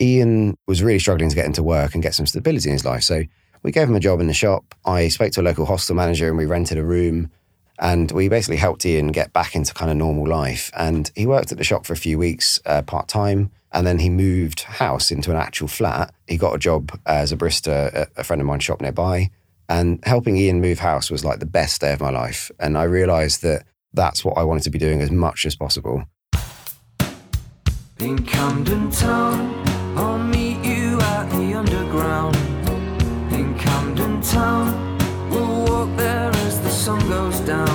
Ian was really struggling to get into work and get some stability in his life. So we gave him a job in the shop. I spoke to a local hostel manager and we rented a room. And we basically helped Ian get back into kind of normal life. And he worked at the shop for a few weeks uh, part time. And then he moved house into an actual flat. He got a job as a barista at a friend of mine's shop nearby. And helping Ian move house was like the best day of my life. And I realized that that's what I wanted to be doing as much as possible. In Camden Town, I'll meet you at the underground. In Camden Town, we'll walk there as the sun goes down.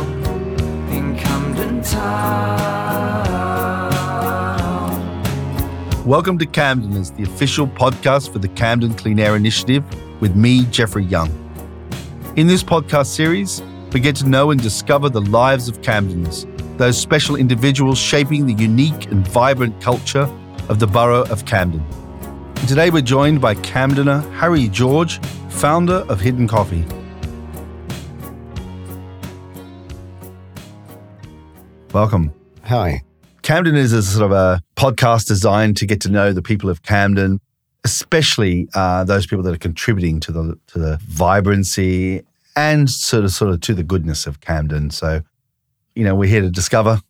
In Camden Town. Welcome to Camdeners, the official podcast for the Camden Clean Air Initiative with me, Jeffrey Young. In this podcast series, we get to know and discover the lives of Camdeners, those special individuals shaping the unique and vibrant culture of the borough of Camden. Today we're joined by Camdener Harry George, founder of Hidden Coffee. Welcome. Hi. Camdeners a sort of a podcast designed to get to know the people of Camden, especially uh, those people that are contributing to the to the vibrancy and sort of sort of to the goodness of Camden. So, you know, we're here to discover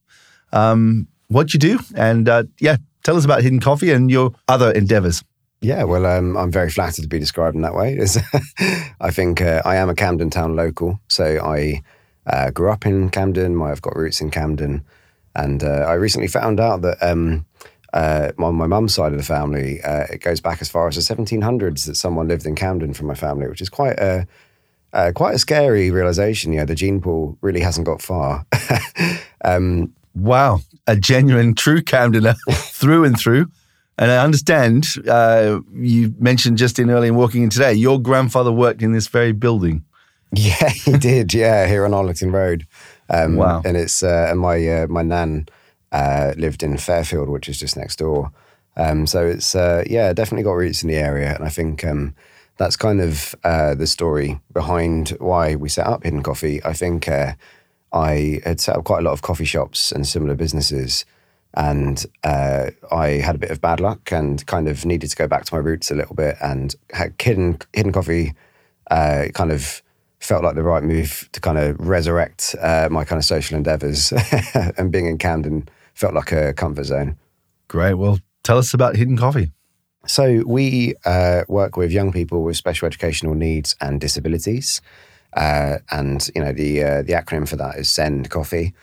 um, what you do, and uh, yeah, tell us about Hidden Coffee and your other endeavors. Yeah, well, um, I'm very flattered to be described in that way. I think uh, I am a Camden Town local, so I uh, grew up in Camden. I've got roots in Camden, and uh, I recently found out that um, uh, on my mum's side of the family, uh, it goes back as far as the 1700s that someone lived in Camden from my family, which is quite a uh, quite a scary realization. You know, the gene pool really hasn't got far. um, wow, a genuine, true Camdener through and through. And I understand uh, you mentioned just in early in walking in today, your grandfather worked in this very building. Yeah, he did. Yeah, here on Arlington Road. Um, wow. And it's uh, and my uh, my nan uh, lived in Fairfield, which is just next door. Um, so it's uh, yeah, definitely got roots in the area, and I think um, that's kind of uh, the story behind why we set up Hidden Coffee. I think uh, I had set up quite a lot of coffee shops and similar businesses, and uh, I had a bit of bad luck and kind of needed to go back to my roots a little bit. And had Hidden Hidden Coffee uh, kind of felt like the right move to kind of resurrect uh, my kind of social endeavors, and being in Camden felt like a comfort zone. Great. Well, tell us about Hidden Coffee. So we uh, work with young people with special educational needs and disabilities, uh, and you know the uh, the acronym for that is Send Coffee.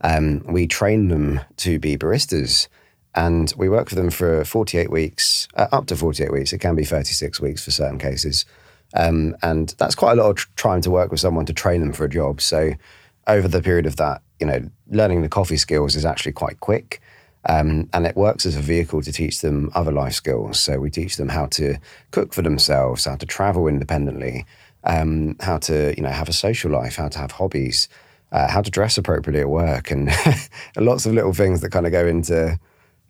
Um, we train them to be baristas, and we work with them for 48 weeks, uh, up to 48 weeks. It can be 36 weeks for certain cases, um, and that's quite a lot of tr- trying to work with someone to train them for a job. So over the period of that, you know, learning the coffee skills is actually quite quick. Um, and it works as a vehicle to teach them other life skills. So we teach them how to cook for themselves, how to travel independently, um, how to you know have a social life, how to have hobbies, uh, how to dress appropriately at work, and lots of little things that kind of go into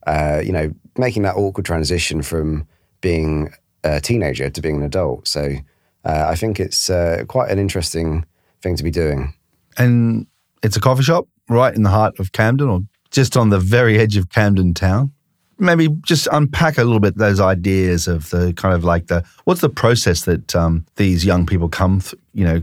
uh, you know making that awkward transition from being a teenager to being an adult. So uh, I think it's uh, quite an interesting thing to be doing. And it's a coffee shop right in the heart of Camden, or just on the very edge of Camden town. Maybe just unpack a little bit those ideas of the kind of like the what's the process that um, these young people come, th- you know,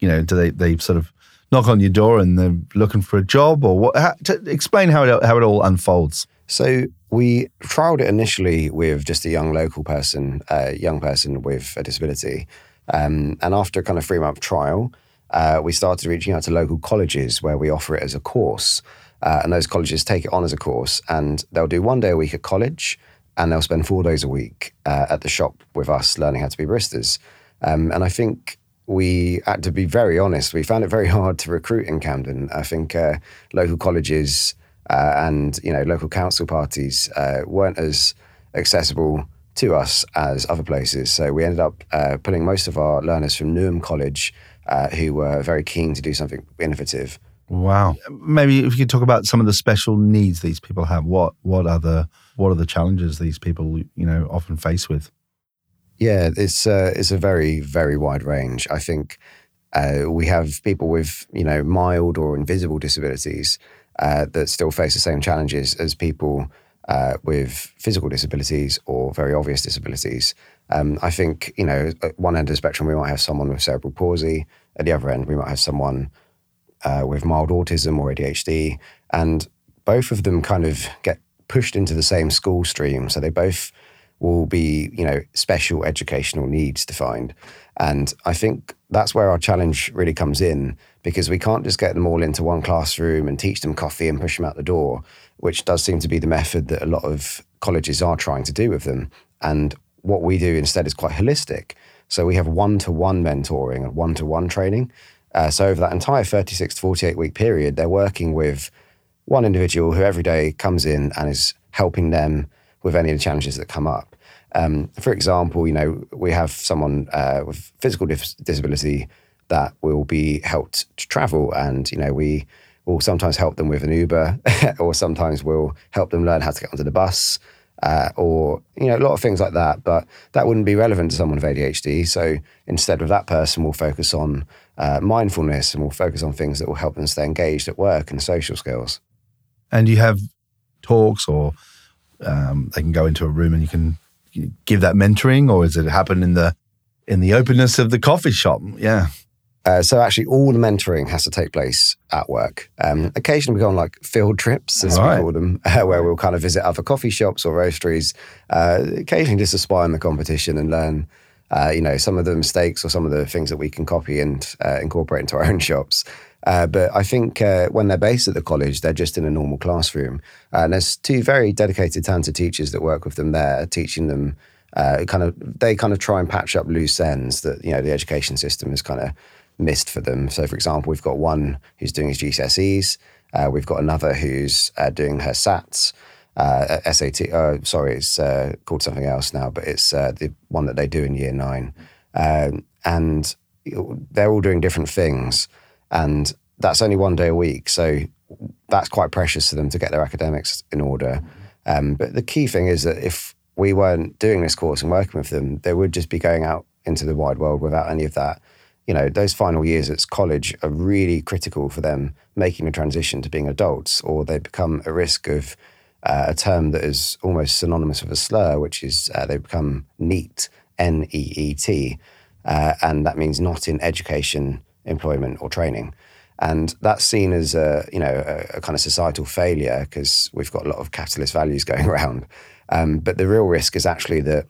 you know, do they they sort of knock on your door and they're looking for a job or what? How, explain how it how it all unfolds. So we trialed it initially with just a young local person, a young person with a disability, um, and after kind of three month trial, uh, we started reaching out to local colleges where we offer it as a course. Uh, and those colleges take it on as a course, and they'll do one day a week at college, and they'll spend four days a week uh, at the shop with us learning how to be baristas. Um, and I think we had to be very honest. We found it very hard to recruit in Camden. I think uh, local colleges uh, and you know local council parties uh, weren't as accessible to us as other places. So we ended up uh, putting most of our learners from Newham College, who were very keen to do something innovative. Wow. Maybe if you could talk about some of the special needs these people have. What what are the what are the challenges these people you know often face with? Yeah, it's uh, it's a very very wide range. I think uh, we have people with you know mild or invisible disabilities uh, that still face the same challenges as people uh, with physical disabilities or very obvious disabilities. Um, I think, you know, at one end of the spectrum, we might have someone with cerebral palsy. At the other end, we might have someone uh, with mild autism or ADHD. And both of them kind of get pushed into the same school stream. So they both will be, you know, special educational needs defined. And I think that's where our challenge really comes in because we can't just get them all into one classroom and teach them coffee and push them out the door, which does seem to be the method that a lot of colleges are trying to do with them. And what we do instead is quite holistic. So we have one to one mentoring and one to one training. Uh, so over that entire 36 to 48 week period, they're working with one individual who every day comes in and is helping them with any of the challenges that come up. Um, for example, you know, we have someone uh, with physical dis- disability that will be helped to travel, and you know, we will sometimes help them with an Uber, or sometimes we'll help them learn how to get onto the bus, uh, or you know, a lot of things like that. But that wouldn't be relevant to someone with ADHD. So instead of that person, we'll focus on uh, mindfulness and we'll focus on things that will help them stay engaged at work and social skills. And you have talks, or um, they can go into a room and you can give that mentoring, or is it happen in the in the openness of the coffee shop? Yeah. Uh, so actually, all the mentoring has to take place at work. Um, occasionally, we go on like field trips, as Right. we call them, uh, where we'll kind of visit other coffee shops or roasteries. Uh, occasionally, just to spy on the competition and learn, uh, you know, some of the mistakes or some of the things that we can copy and uh, incorporate into our own shops. Uh, but I think uh, when they're based at the college, they're just in a normal classroom. And there's two very dedicated, talented teachers that work with them there, teaching them uh, kind of, they kind of try and patch up loose ends that, you know, the education system has kind of missed for them. So, for example, we've got one who's doing his GCSEs, uh, we've got another who's uh, doing her SATs. SAT, sorry, it's called something else now, but it's the one that they do in year nine. Um, and they're all doing different things. And that's only one day a week. So that's quite precious to them to get their academics in order. Um, but the key thing is that if we weren't doing this course and working with them, they would just be going out into the wide world without any of that. You know, those final years at college are really critical for them making the transition to being adults, or they become a risk of uh, a term that is almost synonymous with a slur, which is uh, they become NEET, N E E T, uh, and that means not in education, employment, or training. And that's seen as a you know a, a kind of societal failure because we've got a lot of capitalist values going around. Um, but the real risk is actually that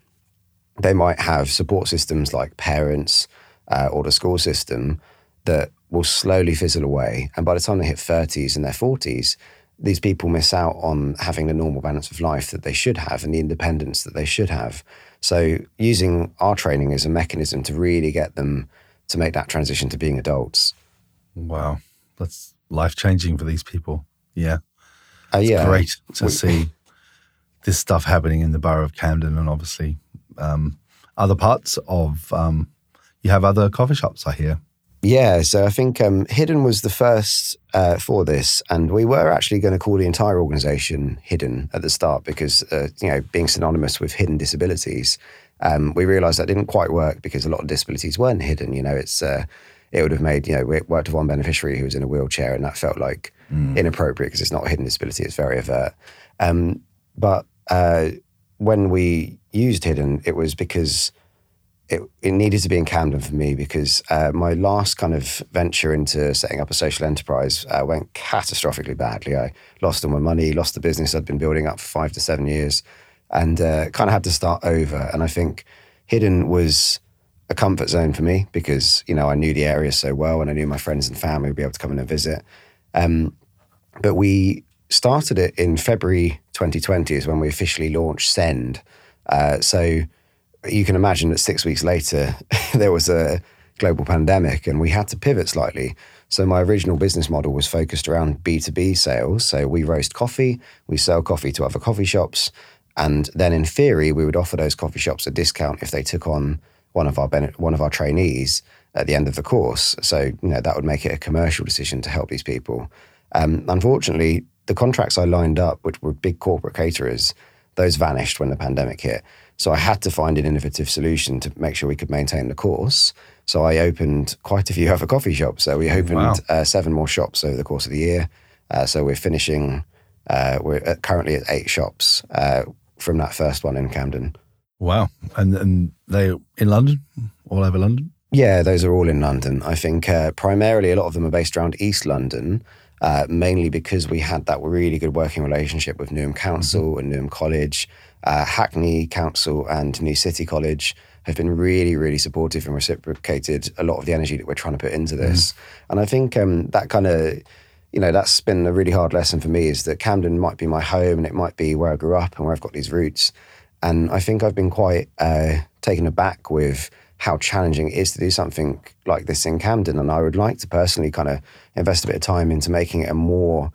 they might have support systems like parents uh, or the school system that will slowly fizzle away. And by the time they hit 30s and their 40s, these people miss out on having the normal balance of life that they should have and the independence that they should have. So, using our training as a mechanism to really get them to make that transition to being adults. Wow, that's life changing for these people. Yeah, Uh, it's yeah, great to We- see this stuff happening in the borough of Camden, and obviously um, other parts of. Um, you have other coffee shops, I hear. Yeah, so I think um, Hidden was the first uh, for this, and we were actually going to call the entire organisation Hidden at the start because uh, you know being synonymous with hidden disabilities, um, we realised that didn't quite work because a lot of disabilities weren't hidden. You know, it's uh, it would have made you know we worked with one beneficiary who was in a wheelchair, and that felt like inappropriate because it's not a hidden disability; it's very overt. Um, but uh, when we used Hidden, it was because it, it needed to be in Camden for me because uh, my last kind of venture into setting up a social enterprise uh, went catastrophically badly. I lost all my money, lost the business I'd been building up for five to seven years, and uh, kind of had to start over. And I think Hidden was a comfort zone for me because you know I knew the area so well, and I knew my friends and family would be able to come in and visit. Um, but we started it in February 2020 is when we officially launched Send. Uh, so you can imagine that six weeks later there was a global pandemic and we had to pivot slightly. So my original business model was focused around B2B sales. So we roast coffee, we sell coffee to other coffee shops, and then in theory we would offer those coffee shops a discount if they took on one of our bene- one of our trainees at the end of the course. So you know that would make it a commercial decision to help these people. Um, unfortunately, the contracts I lined up, which were big corporate caterers, those vanished when the pandemic hit. So I had to find an innovative solution to make sure we could maintain the course. So I opened quite a few other coffee shops. So we opened Wow. uh, seven more shops over the course of the year. Uh, so we're finishing Uh, we're currently at eight shops uh, from that first one in Camden. Wow. And and they in London, all over London. Yeah, those are all in London. I think uh, primarily a lot of them are based around East London, uh, mainly because we had that really good working relationship with Newham Council and Newham College, uh, Hackney Council, and New City College have been really, really supportive and reciprocated a lot of the energy that we're trying to put into this. And I think um, that kind of, you know, that's been a really hard lesson for me is that Camden might be my home and it might be where I grew up and where I've got these roots. And I think I've been quite uh, taken aback with how challenging it is to do something like this in Camden. And I would like to personally kind of invest a bit of time into making it a more,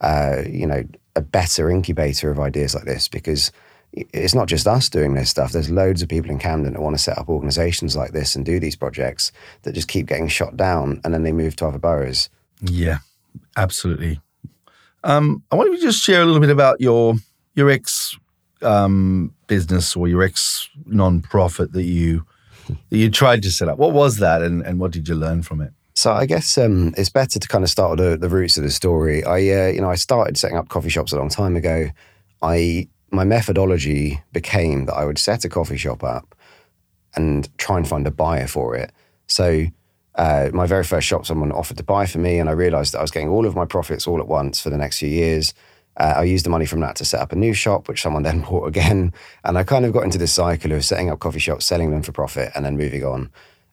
uh, you know, a better incubator of ideas like this because it's not just us doing this stuff. There's loads of people in Camden that want to set up organizations like this and do these projects that just keep getting shot down and then they move to other boroughs. Yeah, absolutely. Um, I want you to just share a little bit about your your ex um, business or your ex non-profit that you that you tried to set up. What was that, and, and what did you learn from it? So I guess um, it's better to kind of start with the, the roots of the story. I, uh, you know, I started setting up coffee shops a long time ago. I my methodology became that I would set a coffee shop up and try and find a buyer for it. So uh, my very first shop, someone offered to buy for me, and I realized that I was getting all of my profits all at once for the next few years. Uh, I used the money from that to set up a new shop, which someone then bought again. And I kind of got into this cycle of setting up coffee shops, selling them for profit, and then moving on.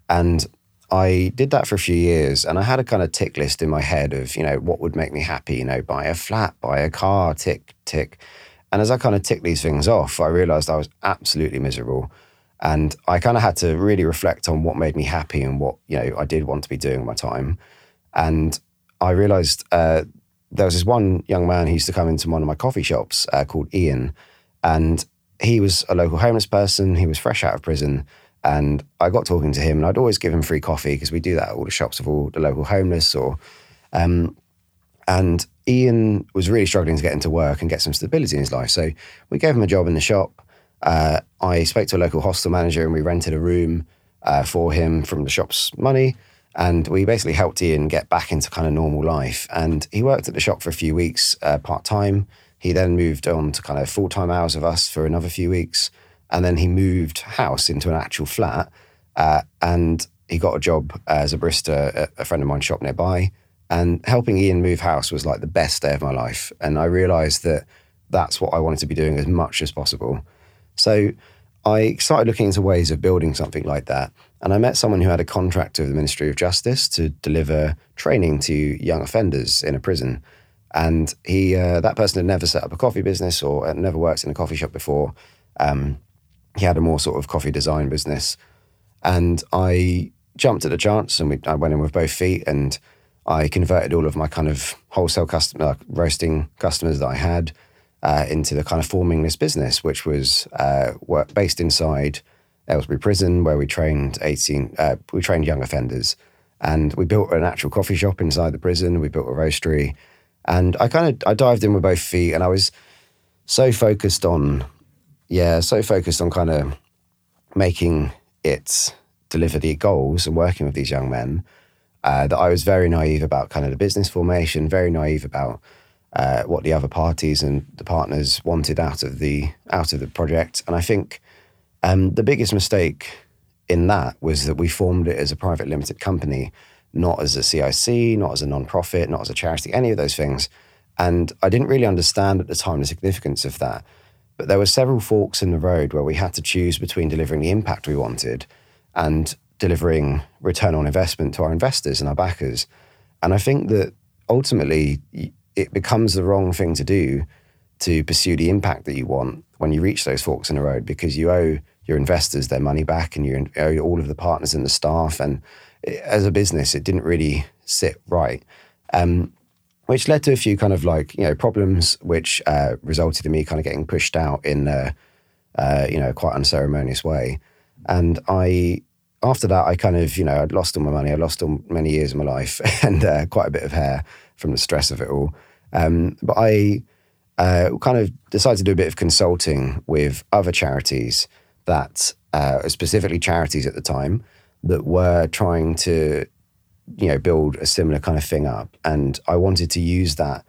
And I did that for a few years, and I had a kind of tick list in my head of, you know, what would make me happy. You know, buy a flat, buy a car, tick, tick. And as I kind of ticked these things off, I realized I was absolutely miserable. And I kind of had to really reflect on what made me happy and what, you know, I did want to be doing my time. And I realized uh, there was this one young man who used to come into one of my coffee shops uh, called Ian. And he was a local homeless person. He was fresh out of prison. And I got talking to him, and I'd always give him free coffee because we do that at all the shops of all the local homeless. Or, um, and Ian was really struggling to get into work and get some stability in his life. So we gave him a job in the shop. Uh, I spoke to a local hostel manager, and we rented a room uh, for him from the shop's money. And we basically helped Ian get back into kind of normal life. And he worked at the shop for a few weeks uh, part time. He then moved on to kind of full time hours of us for another few weeks. And then he moved house into an actual flat. Uh, and he got a job as a barista at a friend of mine's shop nearby. And helping Ian move house was like the best day of my life. And I realized that that's what I wanted to be doing as much as possible. So I started looking into ways of building something like that. And I met someone who had a contract with the Ministry of Justice to deliver training to young offenders in a prison. And he, uh, that person had never set up a coffee business or had never worked in a coffee shop before. Um, he had a more sort of coffee design business. And I jumped at the chance and we, I went in with both feet and I converted all of my kind of wholesale customer, roasting customers that I had uh, into the kind of forming this business, which was uh, based inside Aylesbury Prison, where we trained 18, uh, we trained young offenders. And we built an actual coffee shop inside the prison. We built a roastery. And I kind of, I dived in with both feet and I was so focused on yeah, so focused on kind of making it deliver the goals and working with these young men uh, that I was very naive about kind of the business formation, very naive about uh, what the other parties and the partners wanted out of the out of the project. And I think um, the biggest mistake in that was that we formed it as a private limited company, not as a CIC, not as a non-profit, not as a charity, any of those things. And I didn't really understand at the time the significance of that. But there were several forks in the road where we had to choose between delivering the impact we wanted and delivering return on investment to our investors and our backers. And I think that ultimately it becomes the wrong thing to do to pursue the impact that you want when you reach those forks in the road because you owe your investors their money back and you owe all of the partners and the staff. And as a business, it didn't really sit right. Um, which led to a few kind of like you know problems, which uh, resulted in me kind of getting pushed out in uh, uh, you know quite unceremonious way. And I after that, I kind of you know I'd lost all my money, I lost all many years of my life and uh, quite a bit of hair from the stress of it all. Um, but I uh, kind of decided to do a bit of consulting with other charities that uh, specifically charities at the time that were trying to you know, build a similar kind of thing up. And I wanted to use that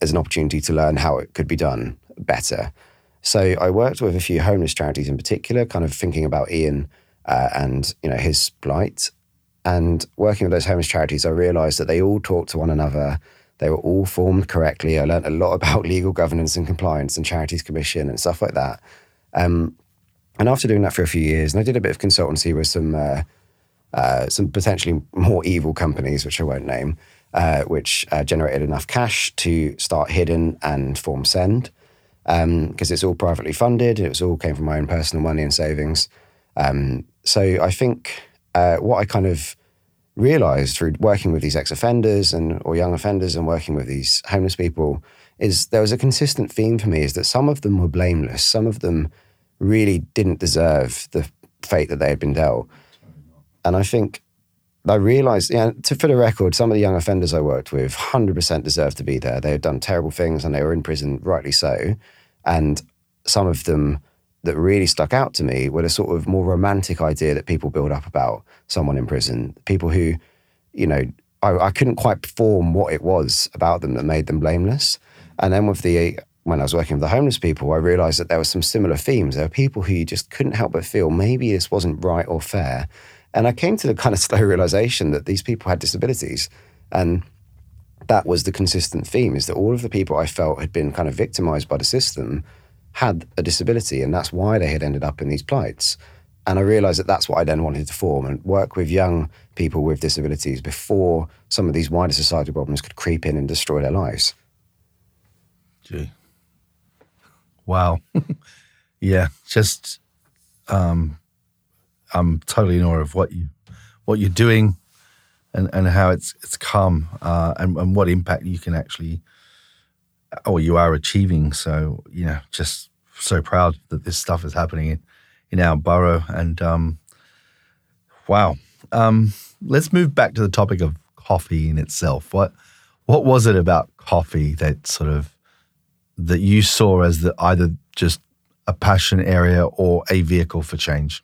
as an opportunity to learn how it could be done better. So I worked with a few homeless charities in particular, kind of thinking about Ian uh, and you know his plight. And working with those homeless charities, I realised that they all talked to one another. They were all formed correctly. I learned a lot about legal governance and compliance and charities commission and stuff like that. Um, and after doing that for a few years, and I did a bit of consultancy with some uh, uh, some potentially more evil companies, which I won't name, uh, which uh, generated enough cash to start Hidden and form Send, because um, it's all privately funded. It was all came from my own personal money and savings. Um, so I think uh, what I kind of realized through working with these ex-offenders and or young offenders and working with these homeless people is there was a consistent theme for me is that some of them were blameless. Some of them really didn't deserve the fate that they had been dealt. And i think i realized yeah to, for the record some of the young offenders i worked with 100% deserved to be there. They had done terrible things and they were in prison rightly so. And some of them that really stuck out to me were the sort of more romantic idea that people build up about someone in prison. People who, you know, I, I, couldn't quite form what it was about them that made them blameless. And then with the when I was working with the homeless people, I realized that there were some similar themes. There were people who you just couldn't help but feel maybe this wasn't right or fair. And I came to the kind of slow realization that these people had disabilities. And that was the consistent theme is that all of the people I felt had been kind of victimized by the system had a disability, and that's why they had ended up in these plights. And I realized that that's what I then wanted to form and work with young people with disabilities before some of these wider societal problems could creep in and destroy their lives. Gee. Wow. yeah, just um, I'm totally in awe of what you what you're doing and, and how it's it's come uh, and, and what impact you can actually or you are achieving. So, you know, just so proud that this stuff is happening in, in our borough. And um, wow. Um, let's move back to the topic of coffee in itself. What what was it about coffee that sort of that you saw as the either just a passion area or a vehicle for change?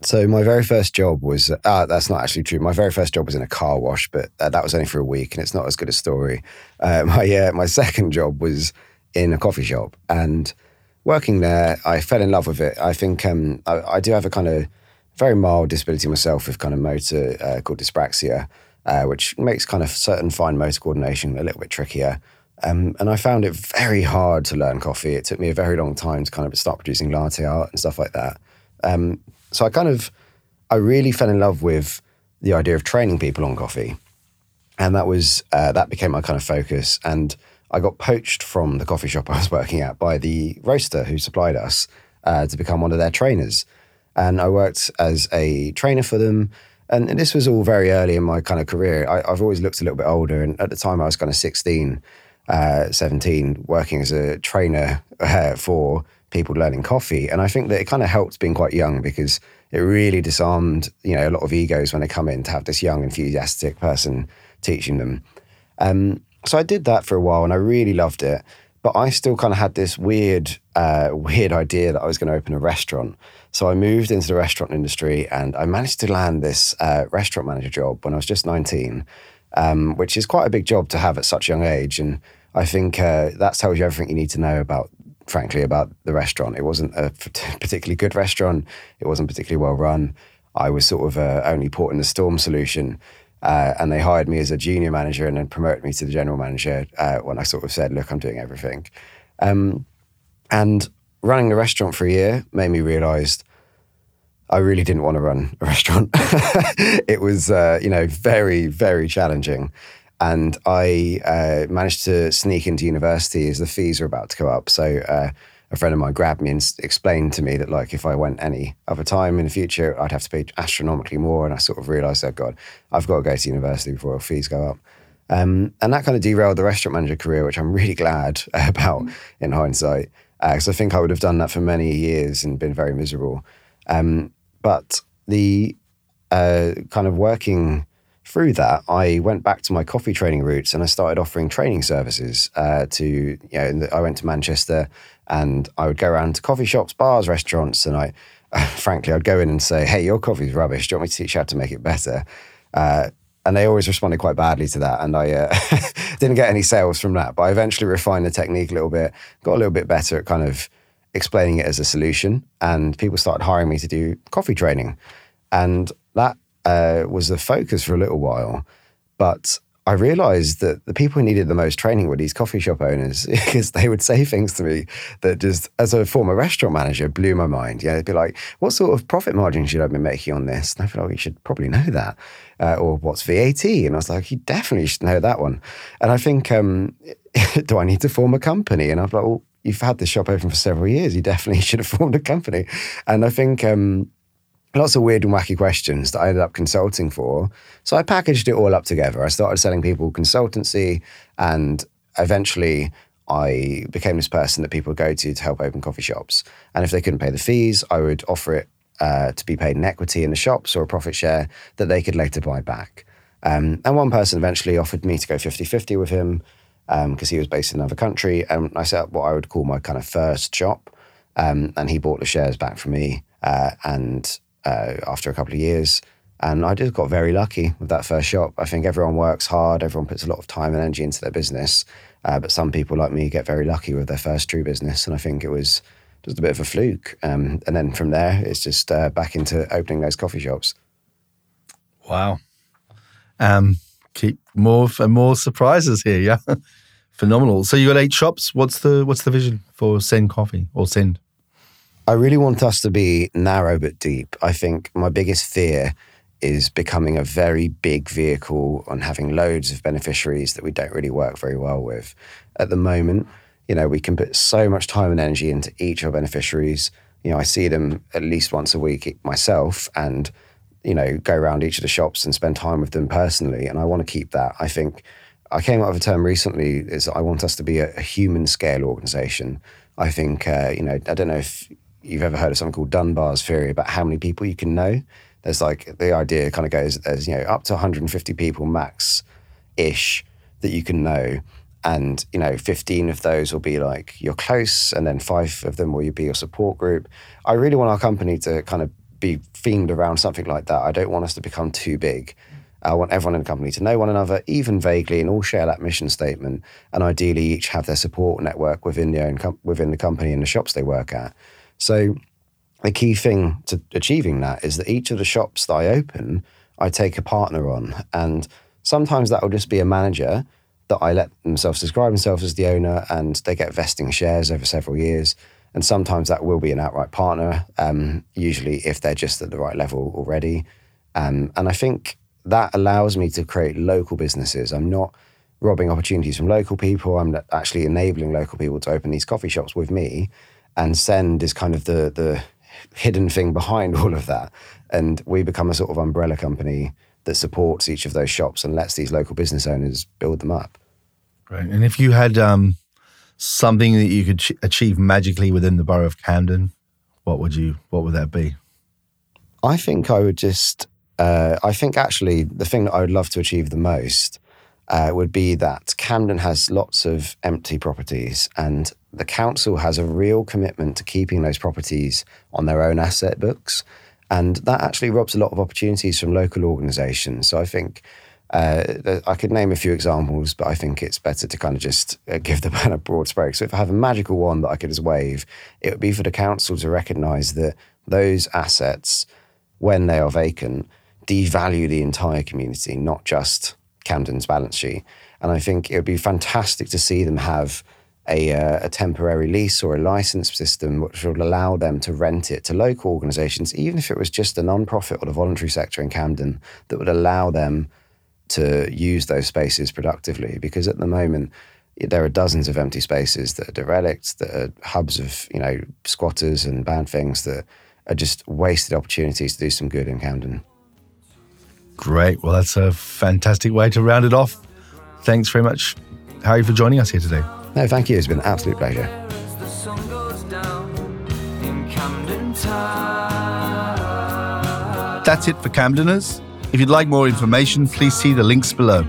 So my very first job was uh, that's not actually true. My very first job was in a car wash, but uh, that was only for a week, and it's not as good a story. Uh, my uh, my second job was in a coffee shop, and working there, I fell in love with it. I think um, I, I, do have a kind of very mild disability myself with kind of motor uh, called dyspraxia, uh, which makes kind of certain fine motor coordination a little bit trickier. Um, and I found it very hard to learn coffee. It took me a very long time to kind of start producing latte art and stuff like that. Um, so I kind of, I really fell in love with the idea of training people on coffee. And that was, uh, that became my kind of focus. And I got poached from the coffee shop I was working at by the roaster who supplied us uh, to become one of their trainers. And I worked as a trainer for them. And, and this was all very early in my kind of career. I, have always looked a little bit older. And at the time, I was kind of 16, uh, 17, working as a trainer uh, for people learning coffee. And I think that it kind of helped being quite young because it really disarmed, you know, a lot of egos when they come in to have this young, enthusiastic person teaching them. Um, so I did that for a while and I really loved it. But I still kind of had this weird, uh, weird idea that I was going to open a restaurant. So I moved into the restaurant industry and I managed to land this uh, restaurant manager job when I was just 19, um, which is quite a big job to have at such a young age. And I think uh, that tells you everything you need to know about frankly, about the restaurant. It wasn't a particularly good restaurant. It wasn't particularly well run. I was sort of a only port in the storm solution. Uh, and they hired me as a junior manager and then promoted me to the general manager uh, when I sort of said, look, I'm doing everything. Um, and running the restaurant for a year made me realize I really didn't want to run a restaurant. it was, uh, you know, very, very challenging. And I uh, managed to sneak into university as the fees were about to go up. So uh, a friend of mine grabbed me and explained to me that, like, if I went any other time in the future, I'd have to pay astronomically more. And I sort of realized, oh, God, I've got to go to university before fees go up. Um, and that kind of derailed the restaurant manager career, which I'm really glad about in hindsight, because uh, I think I would have done that for many years and been very miserable. Um, but the uh, kind of working through that, I went back to my coffee training roots and I started offering training services uh, to, you know, I went to Manchester and I would go around to coffee shops, bars, restaurants, and I, frankly, I'd go in and say, hey, your coffee's rubbish. Do you want me to teach you how to make it better? Uh, and they always responded quite badly to that. And I uh, didn't get any sales from that. But I eventually refined the technique a little bit, got a little bit better at kind of explaining it as a solution. And people started hiring me to do coffee training. And that uh, was the focus for a little while. But I realized that the people who needed the most training were these coffee shop owners because they would say things to me that just, as a former restaurant manager, blew my mind. Yeah, they'd be like, "What sort of profit margin should I be making on this?" And I feel like you should probably know that. Uh, or what's VAT? And I was like, "You definitely should know that one." And I think, um, do I need to form a company? And I'm like, "Well, you've had this shop open for several years. You definitely should have formed a company." And I think. Um, lots of weird and wacky questions that I ended up consulting for. So I packaged it all up together. I started selling people consultancy and eventually I became this person that people go to to help open coffee shops. And if they couldn't pay the fees, I would offer it uh, to be paid in equity in the shops or a profit share that they could later buy back. Um, and one person eventually offered me to go 50 50 with him because um, he was based in another country. And I set up what I would call my kind of first shop. Um, and he bought the shares back from me. Uh, and uh, after a couple of years. And I just got very lucky with that first shop. I think everyone works hard, everyone puts a lot of time and energy into their business. Uh, but some people like me get very lucky with their first true business. And I think it was just a bit of a fluke. Um, and then from there, it's just uh, back into opening those coffee shops. Wow. Um, keep more and more surprises here. Yeah. Phenomenal. So you got eight shops. What's the what's the vision for Send Coffee or Send? I really want us to be narrow but deep. I think my biggest fear is becoming a very big vehicle and having loads of beneficiaries that we don't really work very well with. At the moment, you know, we can put so much time and energy into each of our beneficiaries. You know, I see them at least once a week myself and, you know, go around each of the shops and spend time with them personally. And I want to keep that. I think I came up with a term recently is I want us to be a, a human scale organization. I think, uh, you know, I don't know if you've ever heard of something called Dunbar's theory about how many people you can know. There's like the idea kind of goes there's you know up to 150 people max ish that you can know. And you know 15 of those will be like you're close and then five of them will be your support group. I really want our company to kind of be themed around something like that. I don't want us to become too big. I want everyone in the company to know one another even vaguely and all share that mission statement. And ideally each have their support network within the own com- within the company and the shops they work at so the key thing to achieving that is that each of the shops that I open, I take a partner on. And sometimes that will just be a manager that I let themselves describe themselves as the owner and they get vesting shares over several years. And sometimes that will be an outright partner, um, usually if they're just at the right level already. Um, and I think that allows me to create local businesses. I'm not robbing opportunities from local people. I'm actually enabling local people to open these coffee shops with me and send is kind of the the hidden thing behind all of that. And we become a sort of umbrella company that supports each of those shops and lets these local business owners build them up. Right. And if you had um, something that you could ch- achieve magically within the borough of camden what would you what would that be? I think i would just uh, i think actually the thing that i would love to achieve the most uh, would be that Camden has lots of empty properties, and the council has a real commitment to keeping those properties on their own asset books. And that actually robs a lot of opportunities from local organisations. So I think uh, I could name a few examples, but I think it's better to kind of just uh, give the a broad stroke. So if I have a magical wand that I could just wave, it would be for the council to recognise that those assets, when they are vacant, devalue the entire community, not just Camden's balance sheet. And I think it would be fantastic to see them have a, uh, a, temporary lease or a license system which would allow them to rent it to local organisations, even if it was just a non-profit or the voluntary sector in Camden, that would allow them to use those spaces productively. Because at the moment, there are dozens of empty spaces that are derelict, that are hubs of you know squatters and bad things that are just wasted opportunities to do some good in Camden. Great. Well, that's a fantastic way to round it off. Thanks very much, Harry, for joining us here today. No, thank you. It's been an absolute pleasure. That's it for Camdeners. If you'd like more information, please see the links below.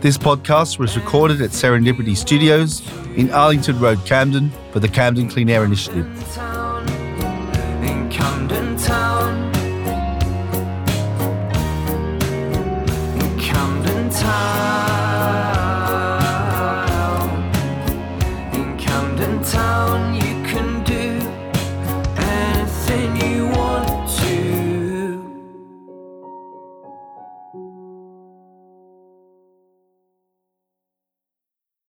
This podcast was recorded at Serendipity Studios in Arlington Road, Camden for the Camden Clean Air Initiative.